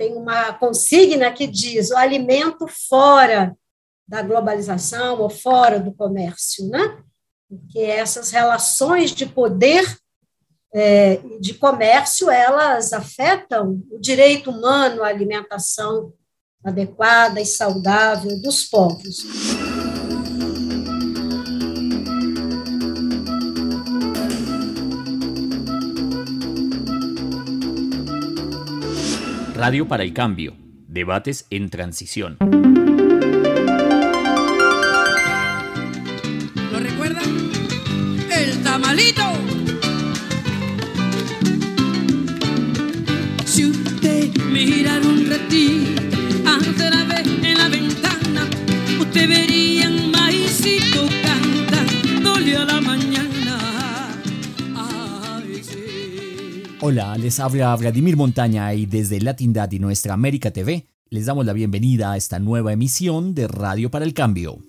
tem uma consigna que diz o alimento fora da globalização ou fora do comércio, né? Porque essas relações de poder é, de comércio, elas afetam o direito humano à alimentação adequada e saudável dos povos. Radio para el Cambio. Debates en transición. ¿Lo recuerdan? El tamalito. Si usted mirara un ratito antes de ver en la ventana, usted vería Hola, les habla Vladimir Montaña y desde Latindad y Nuestra América TV les damos la bienvenida a esta nueva emisión de Radio para el Cambio.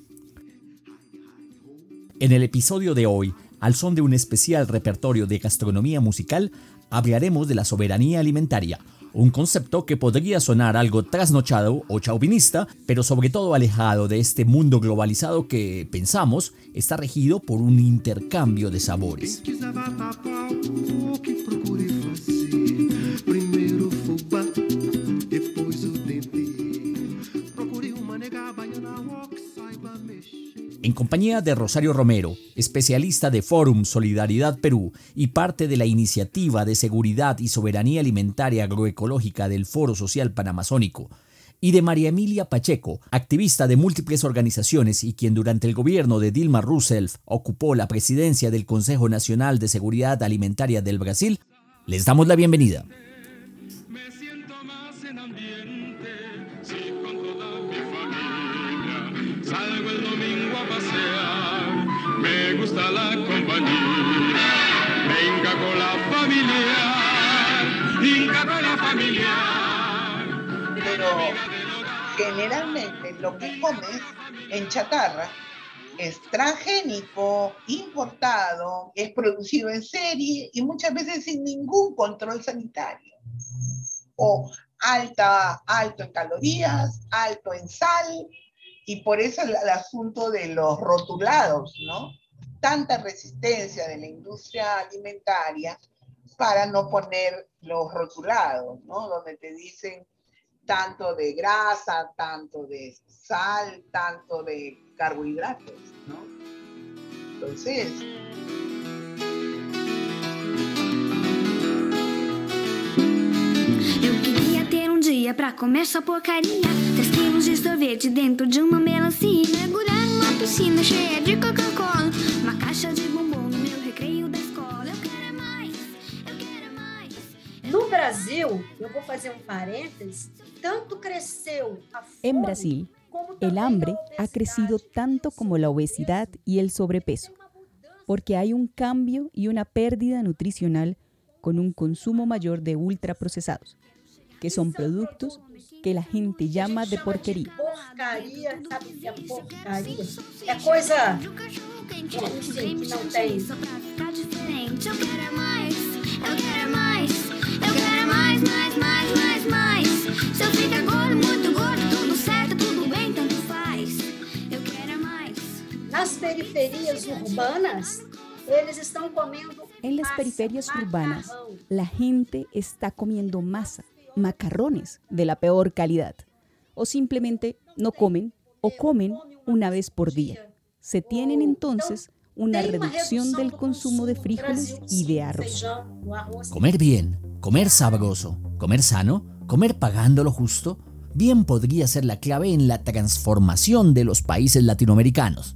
En el episodio de hoy, al son de un especial repertorio de gastronomía musical, hablaremos de la soberanía alimentaria, un concepto que podría sonar algo trasnochado o chauvinista, pero sobre todo alejado de este mundo globalizado que, pensamos, está regido por un intercambio de sabores. En compañía de Rosario Romero, especialista de Fórum Solidaridad Perú y parte de la iniciativa de seguridad y soberanía alimentaria agroecológica del Foro Social Panamazónico, y de María Emilia Pacheco, activista de múltiples organizaciones y quien durante el gobierno de Dilma Rousseff ocupó la presidencia del Consejo Nacional de Seguridad Alimentaria del Brasil, les damos la bienvenida. Gusta la compañía. Venga con la familia. Venga con la familia. pero generalmente lo que comes en chatarra es transgénico, importado, es producido en serie y muchas veces sin ningún control sanitario. O alta, alto en calorías, alto en sal, y por eso el, el asunto de los rotulados, ¿no? Tanta resistencia de la industria alimentaria para no poner los rotulados, ¿no? Donde te dicen tanto de grasa, tanto de sal, tanto de carbohidratos, ¿no? Entonces, Eu queria um comer essa porcaria. 10 quilos de sorvete dentro de uma melancia. Mergulhar numa piscina cheia de Coca-Cola. Uma caixa de bombom no meu recreio da escola. Eu quero mais, eu quero mais. No Brasil, eu vou fazer um parênteses, tanto cresceu a fome, En Brasil, como el hambre ha obesidade. crecido tanto como la obesidad y el sobrepeso, porque hay un cambio y una pérdida nutricional con un consumo mayor de ultraprocesados, que son productos que la gente llama de porquería. Porcaria, sabe o que é porcaria? É coisa De cachorro quente, Bom, sim, creme não de tem. leite só pra ficar diferente. Eu quero é mais, eu quero é mais. Eu quero é mais, mais, mais, mais, mais. Se eu ficar gordo, muito gordo, tudo certo, tudo bem, tanto faz. Eu quero é mais. nas periferias urbanas, eles estão comendo En las periferias urbanas, la gente está comiendo masa, macarrones de la peor calidad, o simplemente no comen o comen una vez por día. Se tienen entonces una reducción del consumo de frijoles y de arroz. Comer bien, comer sabroso, comer sano, comer pagando lo justo, bien podría ser la clave en la transformación de los países latinoamericanos.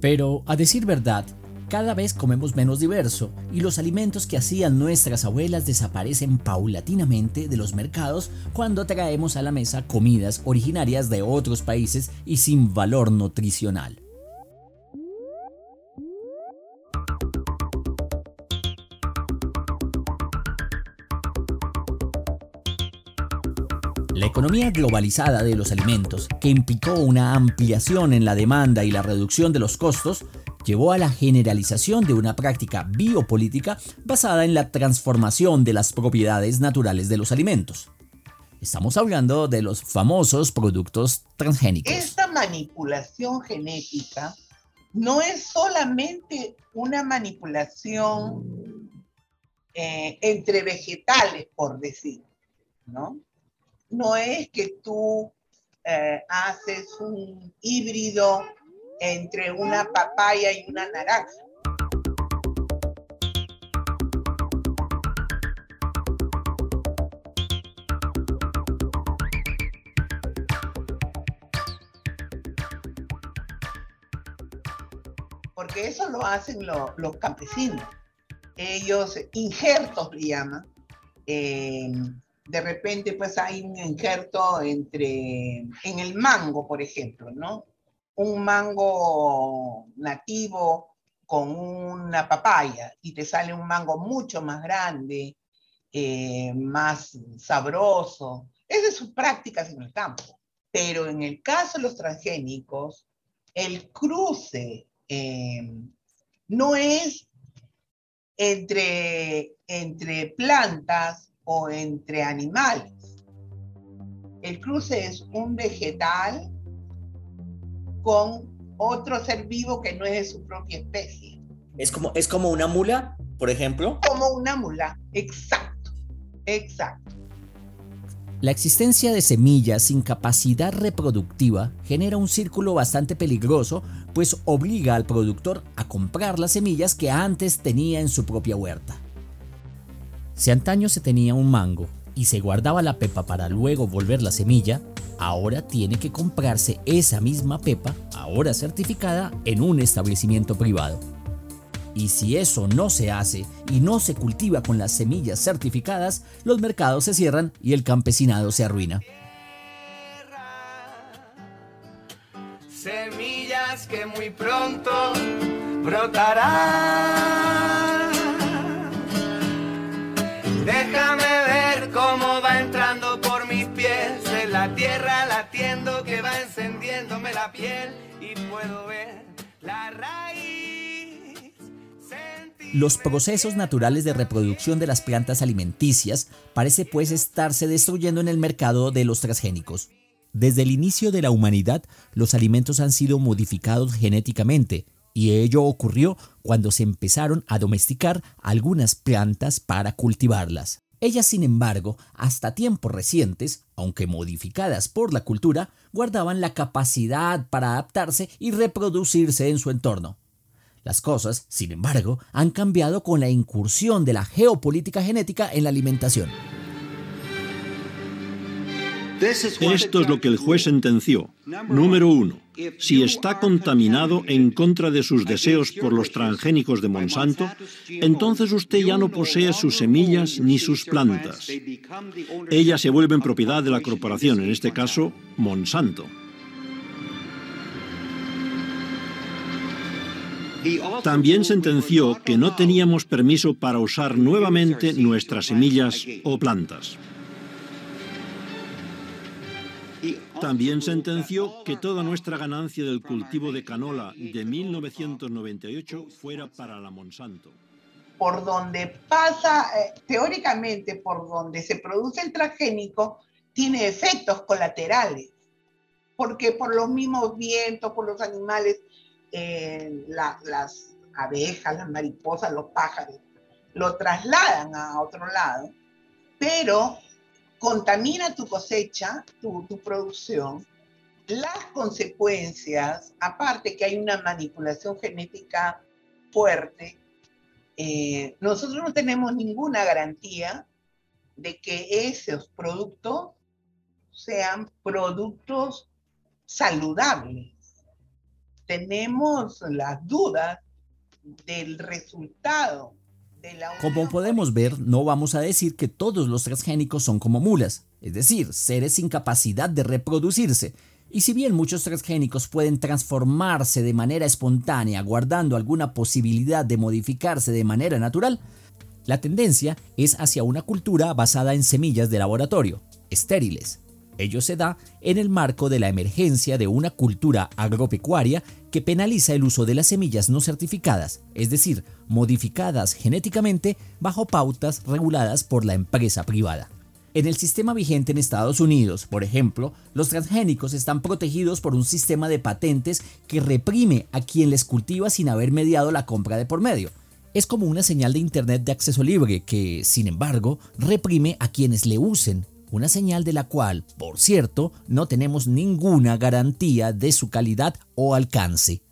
Pero, a decir verdad, cada vez comemos menos diverso y los alimentos que hacían nuestras abuelas desaparecen paulatinamente de los mercados cuando traemos a la mesa comidas originarias de otros países y sin valor nutricional. La economía globalizada de los alimentos, que implicó una ampliación en la demanda y la reducción de los costos, llevó a la generalización de una práctica biopolítica basada en la transformación de las propiedades naturales de los alimentos. Estamos hablando de los famosos productos transgénicos. Esta manipulación genética no es solamente una manipulación eh, entre vegetales, por decir, ¿no? No es que tú eh, haces un híbrido entre una papaya y una naranja. Porque eso lo hacen lo- los campesinos. Ellos injertos le llaman. Eh, de repente pues hay un injerto entre, en el mango, por ejemplo, ¿no? Un mango nativo con una papaya y te sale un mango mucho más grande, eh, más sabroso. Esas son prácticas en el campo. Pero en el caso de los transgénicos, el cruce eh, no es entre, entre plantas o entre animales. El cruce es un vegetal con otro ser vivo que no es de su propia especie, Es como, es como una mula, por ejemplo. como una mula. Exacto, exacto. La existencia de semillas sin capacidad reproductiva genera un círculo bastante peligroso, pues obliga al productor a comprar las semillas que antes tenía en su propia huerta. Si antaño se tenía un mango y se guardaba la pepa para luego volver la semilla, ahora tiene que comprarse esa misma pepa, ahora certificada, en un establecimiento privado. Y si eso no se hace y no se cultiva con las semillas certificadas, los mercados se cierran y el campesinado se arruina. Semillas que muy pronto brotarán. Déjame Los procesos naturales de reproducción de las plantas alimenticias parece pues estarse destruyendo en el mercado de los transgénicos. Desde el inicio de la humanidad, los alimentos han sido modificados genéticamente, y ello ocurrió cuando se empezaron a domesticar algunas plantas para cultivarlas. Ellas, sin embargo, hasta tiempos recientes, aunque modificadas por la cultura, guardaban la capacidad para adaptarse y reproducirse en su entorno. Las cosas, sin embargo, han cambiado con la incursión de la geopolítica genética en la alimentación. Esto es lo que el juez sentenció. Número uno. Si está contaminado en contra de sus deseos por los transgénicos de Monsanto, entonces usted ya no posee sus semillas ni sus plantas. Ellas se vuelven propiedad de la corporación, en este caso, Monsanto. También sentenció que no teníamos permiso para usar nuevamente nuestras semillas o plantas. También sentenció que toda nuestra ganancia del cultivo de canola de 1998 fuera para la Monsanto. Por donde pasa, eh, teóricamente, por donde se produce el transgénico, tiene efectos colaterales, porque por los mismos vientos, por los animales, eh, la- las abejas, las mariposas, los pájaros, lo trasladan a otro lado, pero contamina tu cosecha, tu, producción. Las consecuencias, aparte que hay una manipulación genética fuerte, eh, nosotros no tenemos ninguna garantía de que esos productos sean productos saludables. Tenemos las dudas del resultado Como podemos ver, no vamos a decir que todos los transgénicos son como mulas, es decir, seres sin capacidad de reproducirse. Y si bien muchos transgénicos pueden transformarse de manera espontánea guardando alguna posibilidad de modificarse de manera natural, la tendencia es hacia una cultura basada en semillas de laboratorio, estériles. Ello se da en el marco de la emergencia de una cultura agropecuaria que penaliza el uso de las semillas no certificadas, es decir, modificadas genéticamente bajo pautas reguladas por la empresa privada. En el sistema vigente en Estados Unidos, por ejemplo, los transgénicos están protegidos por un sistema de patentes que reprime a quien les cultiva sin haber mediado la compra de por medio. Es como una señal de Internet de acceso libre que, sin embargo, reprime a quienes le usen, una señal de la cual, por cierto, no tenemos ninguna garantía de su calidad o alcance.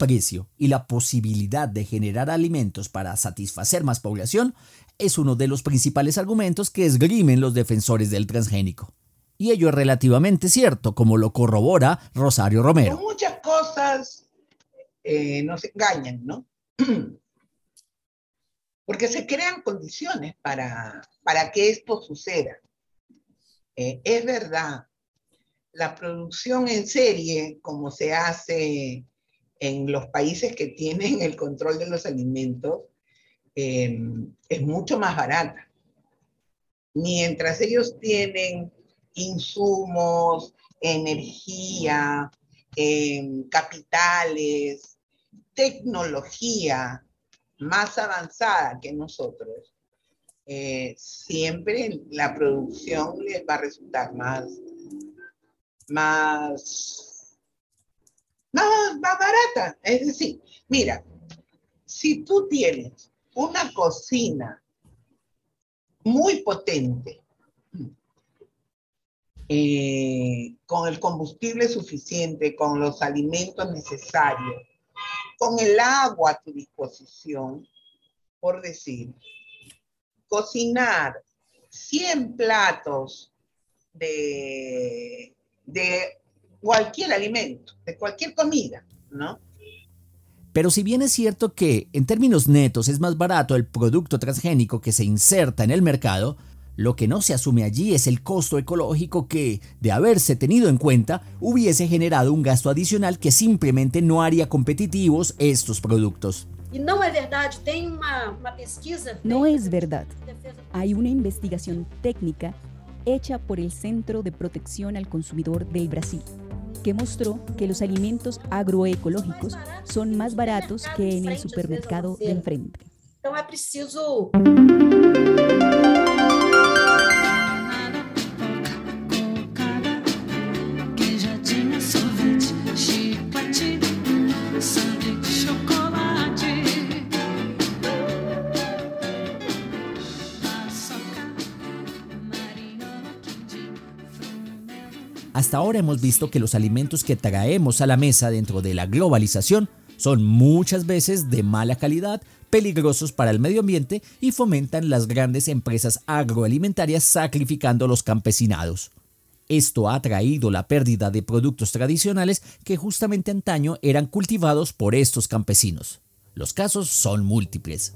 Precio y la posibilidad de generar alimentos para satisfacer más población es uno de los principales argumentos que esgrimen los defensores del transgénico. Y ello es relativamente cierto, como lo corrobora Rosario Romero. Muchas cosas eh, nos engañan, ¿no? Porque se crean condiciones para, para que esto suceda. Eh, es verdad, la producción en serie, como se hace en los países que tienen el control de los alimentos, eh, es mucho más barata. Mientras ellos tienen insumos, energía, em, capitales, tecnología más avanzada que nosotros, eh, siempre la producción les va a resultar más, más, más, más barata. Es decir, mira, si tú tienes una cocina muy potente, eh, con el combustible suficiente, con los alimentos necesarios, con el agua a tu disposición, por decir, cocinar 100 platos de, de cualquier alimento, de cualquier comida, ¿no? Pero si bien es cierto que, en términos netos, es más barato el producto transgénico que se inserta en el mercado, lo que no se asume allí es el costo ecológico que, de haberse tenido en cuenta, hubiese generado un gasto adicional que simplemente no haría competitivos estos productos. No es verdad. Hay una investigación técnica hecha por el Centro de Protección al Consumidor del Brasil que mostró que los alimentos agroecológicos son más baratos que en el supermercado de enfrente. Hasta ahora hemos visto que los alimentos que traemos a la mesa dentro de la globalización son muchas veces de mala calidad, peligrosos para el medio ambiente y fomentan las grandes empresas agroalimentarias sacrificando los campesinados. Esto ha traído la pérdida de productos tradicionales que justamente antaño eran cultivados por estos campesinos. Los casos son múltiples.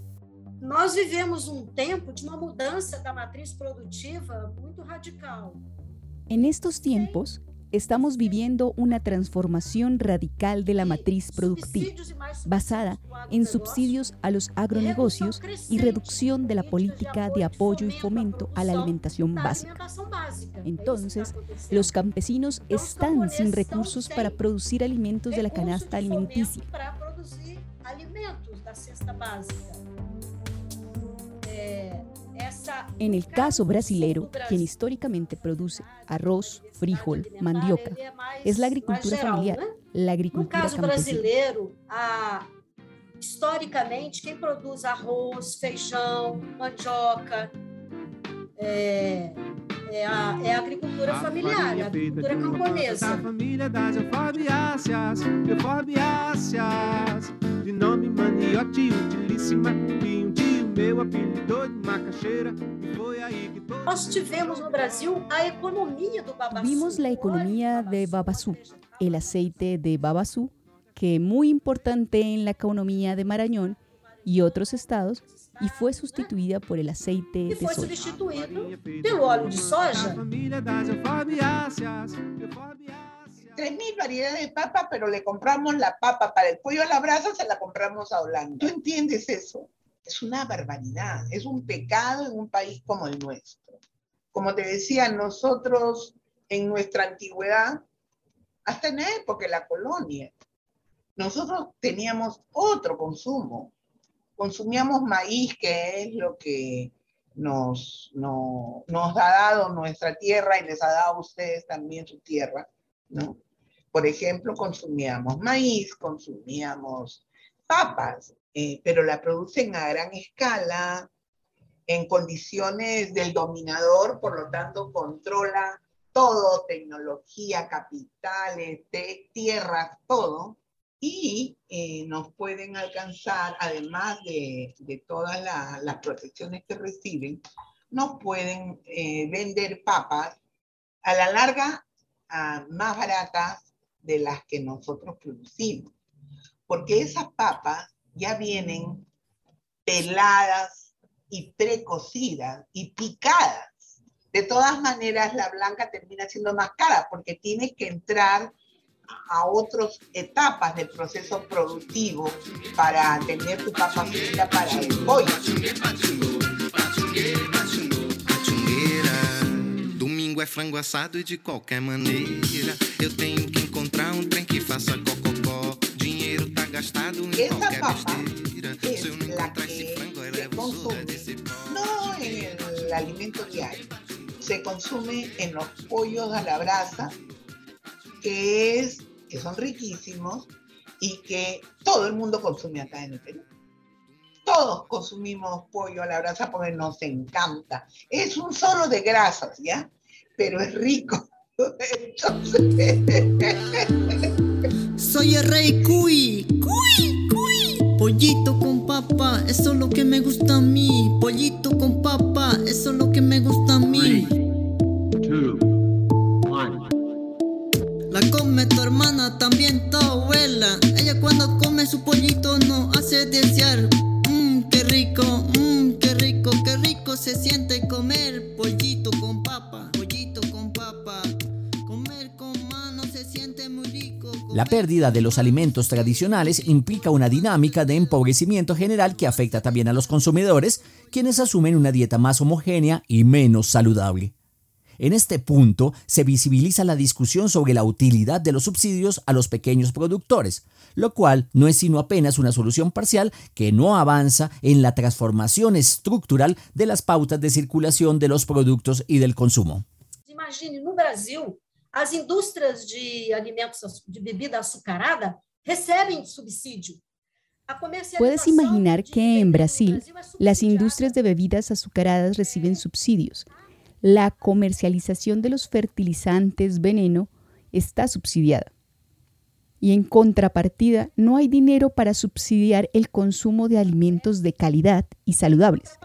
Nós vivemos um tempo de uma mudança da matriz produtiva muito radical. En estos tiempos, estamos viviendo una transformación radical de la matriz productiva, basada en subsidios a los agronegocios y reducción de la política de apoyo y fomento a la alimentación básica. Entonces, los campesinos están sin recursos para producir alimentos de la canasta alimenticia. En el caso brasilero, quien históricamente produce arroz, frijol, mandioca, é es la agricultura familiar, né? la No agricultura caso campesina. brasileiro, a, historicamente, quem produz arroz, feijão, mandioca, é, é a, é a agricultura familiar, a agricultura camponesa. Da família das euforbiáceas, euforbiáceas, de nome maniote utilíssima, meu apelidou de macaxeira, e foi aí que todo Nós tivemos no Brasil a economia do babaçu. Vimos la economía de Babasú, el aceite de Babasú, que muy importante en la economía de Marañón y otros estados, y fue sustituida por el aceite E de foi soja. substituído pelo óleo de soja. 3.000 variedades de papa, pero le compramos la papa para el pollo a la brasa, se la compramos a Holanda. ¿Tú entiendes eso? Es una barbaridad, es un pecado en un país como el nuestro. Como te decía, nosotros en nuestra antigüedad, hasta en la época de la colonia, nosotros teníamos otro consumo. Consumíamos maíz, que es lo que nos, no- nos ha dado nuestra tierra y les ha dado a ustedes también su tierra, ¿no? Por ejemplo, consumíamos maíz, consumíamos papas, eh, pero la producen a gran escala, en condiciones del dominador, por lo tanto controla todo, tecnología, capitales, tierras, todo, y eh, nos pueden alcanzar, además de, de todas la- las protecciones que reciben, nos pueden eh, vender papas a la larga ah, más baratas de las que nosotros producimos. Porque esas papas ya vienen peladas y precocidas y picadas. De todas maneras, la blanca termina siendo más cara porque tienes que entrar a otras etapas del proceso productivo para tener tu papa frita para el pollo. Domingo é frango assado e de qualquer maneira eu tenho que encontrar um trem que faça cococó. Gastado qualquer papa es la que se consume, no en el alimento diario, se consume en los pollos a la brasa, que, es, que son riquísimos y que todo el mundo consume acá en el Perú. Todos consumimos pollo a la brasa porque nos encanta. Es un solo de grasas, ¿ya? Pero es rico. Entonces, Soy el rey cuy, cuy, cuy. Pollito con papa, eso es lo que me gusta a mí. Pollito con papa, eso es lo que me gusta a mí. La come tu hermana, también tu abuela. Ella cuando come su pollito no hace desear. La pérdida de los alimentos tradicionales implica una dinámica de empobrecimiento general que afecta también a los consumidores, quienes asumen una dieta más homogénea y menos saludable. En este punto se visibiliza la discusión sobre la utilidad de los subsidios a los pequeños productores, lo cual no es sino apenas una solución parcial que no avanza en la transformación estructural de las pautas de circulación de los productos y del consumo. No Brasil, as indústrias de alimentos, de bebida açucarada recebem subsídio. Puedes imaginar que en Brasil las industrias de bebidas azucaradas reciben subsidios. La comercialización de los fertilizantes veneno está subsidiada. Y en contrapartida, no hay dinero para subsidiar el consumo de alimentos de calidad y saludables.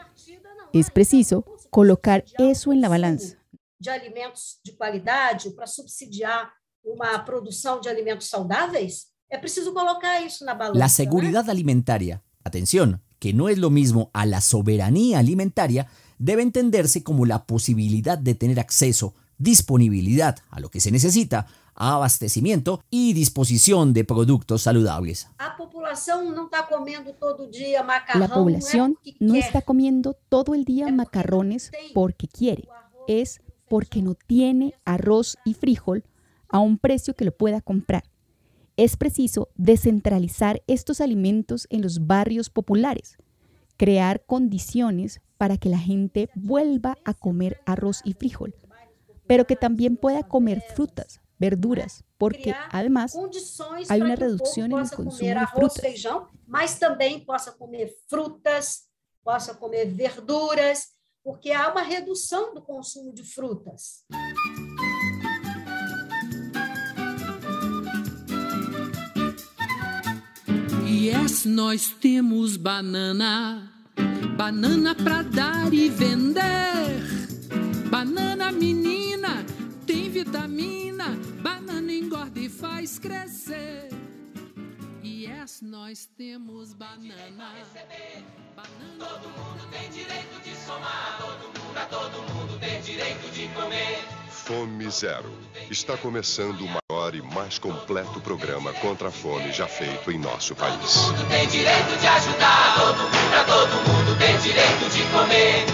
Es preciso colocar eso en la balanza. De alimentos de qualidade para subsidiar uma produção de alimentos saudáveis, é preciso colocar isso na balança. La né? seguridad alimentaria, atención, que no es lo mismo a la soberanía alimentaria, debe entenderse como la posibilidad de tener acceso, disponibilidad a lo que se necesita, abastecimiento y disposición de productos saludables. A população não está comendo todo dia macarrão. La población não é porque no quer. está comiendo todo el día macarrones porque quiere, es porque no tiene arroz y frijol a un precio que lo pueda comprar. Es preciso descentralizar estos alimentos en los barrios populares, crear condiciones para que la gente vuelva a comer arroz y frijol, pero que también pueda comer frutas, verduras, porque además hay una reducción en el consumo de frutas. feijão, mas também possa comer frutas, possa comer verduras, porque há uma redução do consumo de frutas. Yes, nós temos banana, banana pra dar e vender. Banana menina, tem vitamina, banana engorda e faz crescer. Nós temos banana. banana todo mundo tem direito de somar, todo mundo, a todo mundo tem direito de comer. Fome Zero. Está começando o maior e mais completo programa contra a fome já feito em nosso país. Tem direito de ajudar todo mundo, todo mundo tem direito de comer.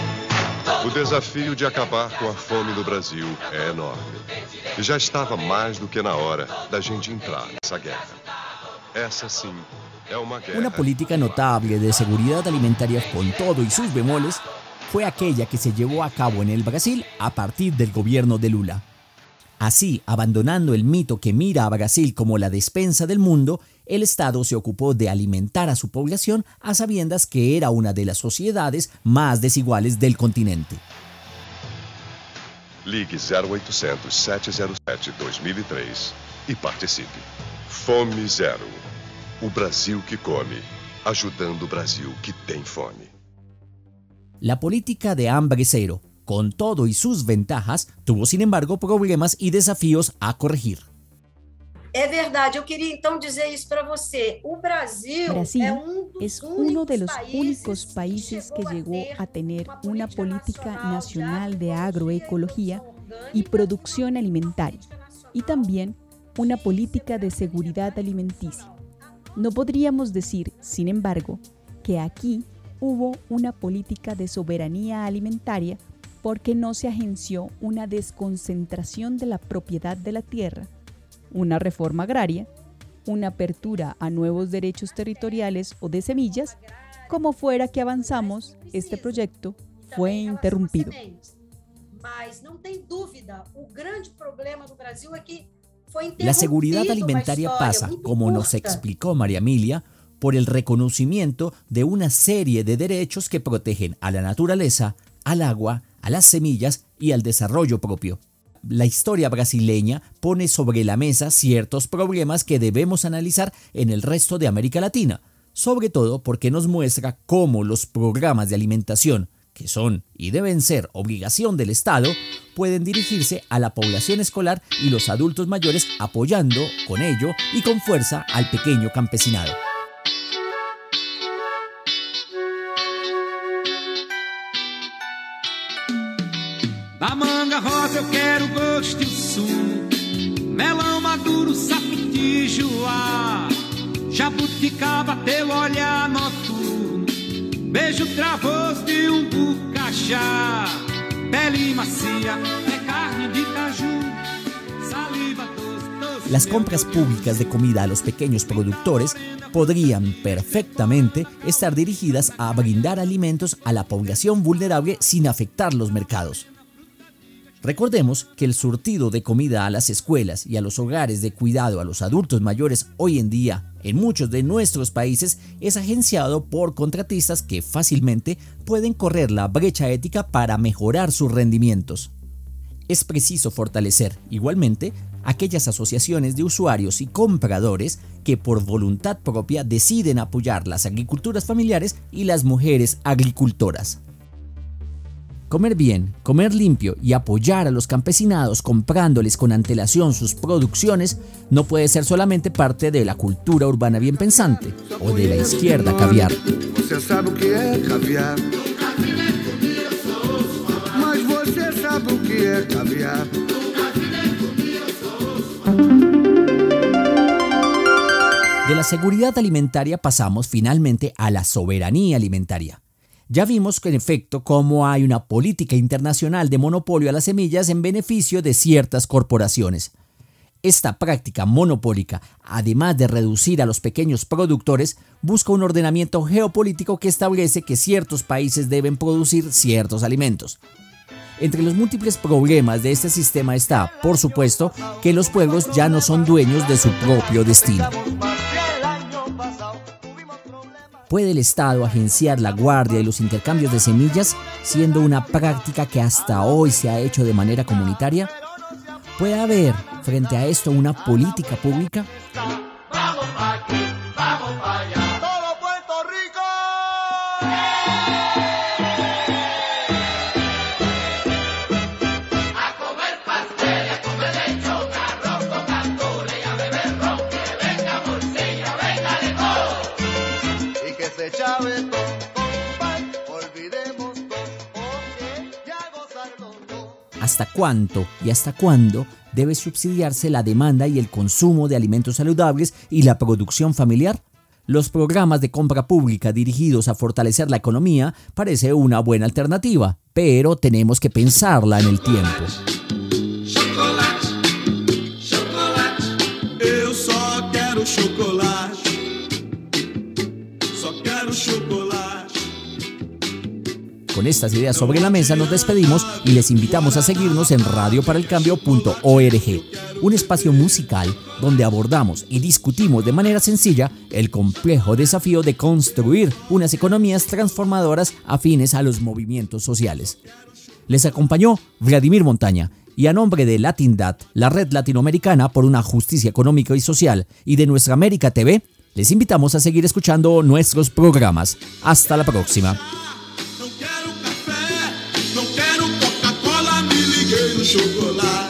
O desafio de acabar com a fome no Brasil é enorme. E já estava mais do que na hora da gente entrar nessa guerra. Essa sim é uma guerra. Una política notable de seguridad alimentaria con todo y sus bemoles fue aquella que se llevó a cabo en el Brasil a partir del gobierno de Lula. Así, abandonando el mito que mira a Brasil como la despensa del mundo, el Estado se ocupó de alimentar a su población a sabiendas que era una de las sociedades más desiguales del continente. Ligue 0800 707 2003 e participe. Fome Zero. O Brasil que come, ajudando o Brasil que tem fome. La política de hambre cero, con todo y sus ventajas, tuvo sin embargo problemas y desafíos a corregir. É verdade, eu queria então dizer isso para você. O Brasil, Brasil é um dos es uno de los países únicos países que llegó a tener una política nacional de agroecología y producción alimentaria y también una política de seguridad alimenticia. No podríamos decir, sin embargo, que aquí hubo una política de soberanía alimentaria porque no se agenció una desconcentración de la propiedad de la tierra, una reforma agraria, una apertura a nuevos derechos territoriales o de semillas, como fuera que avanzamos, este proyecto fue interrumpido. Mas não tem dúvida, o grande problema do Brasil é que La seguridad alimentaria pasa, como nos explicó María Emilia, por el reconocimiento de una serie de derechos que protegen a la naturaleza, al agua, a las semillas y al desarrollo propio. La historia brasileña pone sobre la mesa ciertos problemas que debemos analizar en el resto de América Latina, sobre todo porque nos muestra cómo los programas de alimentación, que son y deben ser obligación del Estado, pueden dirigirse a la población escolar y los adultos mayores apoyando con ello y con fuerza al pequeño campesinado. Da manga rosa eu quero gosto e o Melão maduro, sapo de joá. Jabuticaba, teu olhar noturno. Beijo travoso de um bucachá Doce Las compras públicas de comida a los pequeños productores podrían perfectamente estar dirigidas a brindar alimentos a la población vulnerable sin afectar los mercados. Recordemos que el surtido de comida a las escuelas y a los hogares de cuidado a los adultos mayores hoy en día en muchos de nuestros países es agenciado por contratistas que fácilmente pueden correr la brecha ética para mejorar sus rendimientos. Es preciso fortalecer, igualmente, aquellas asociaciones de usuarios y compradores que por voluntad propia deciden apoyar las agriculturas familiares y las mujeres agricultoras. Comer bien, comer limpio y apoyar a los campesinados comprándoles con antelación sus producciones no puede ser solamente parte de la cultura urbana bien pensante o de la izquierda caviar. De la seguridad alimentaria pasamos finalmente a la soberanía alimentaria. Ya vimos en efecto cómo hay una política internacional de monopolio a las semillas en beneficio de ciertas corporaciones. Esta práctica monopólica, además de reducir a los pequeños productores, busca un ordenamiento geopolítico que establece que ciertos países deben producir ciertos alimentos. Entre los múltiples problemas de este sistema está, por supuesto, que los pueblos ya no son dueños de su propio destino. ¿Puede el Estado agenciar la guardia y los intercambios de semillas, siendo una práctica que hasta hoy se ha hecho de manera comunitaria? ¿Puede haber frente a esto una política pública? ¿Hasta cuánto y hasta cuándo debe subsidiarse la demanda y el consumo de alimentos saludables y la producción familiar? Los programas de compra pública dirigidos a fortalecer la economía parece una buena alternativa, pero tenemos que pensarla en el tiempo. Só quero chocolate. Con estas ideas sobre la mesa nos despedimos y les invitamos a seguirnos en radioparalcambio.org, un espacio musical donde abordamos y discutimos de manera sencilla el complejo desafío de construir unas economías transformadoras afines a los movimientos sociales. Les acompañó Vladimir Montaña y a nombre de Latindad, la red latinoamericana por una justicia económica y social, y de Nuestra América TV, les invitamos a seguir escuchando nuestros programas. Hasta la próxima. Não quero Coca-Cola, me liguei no chocolate.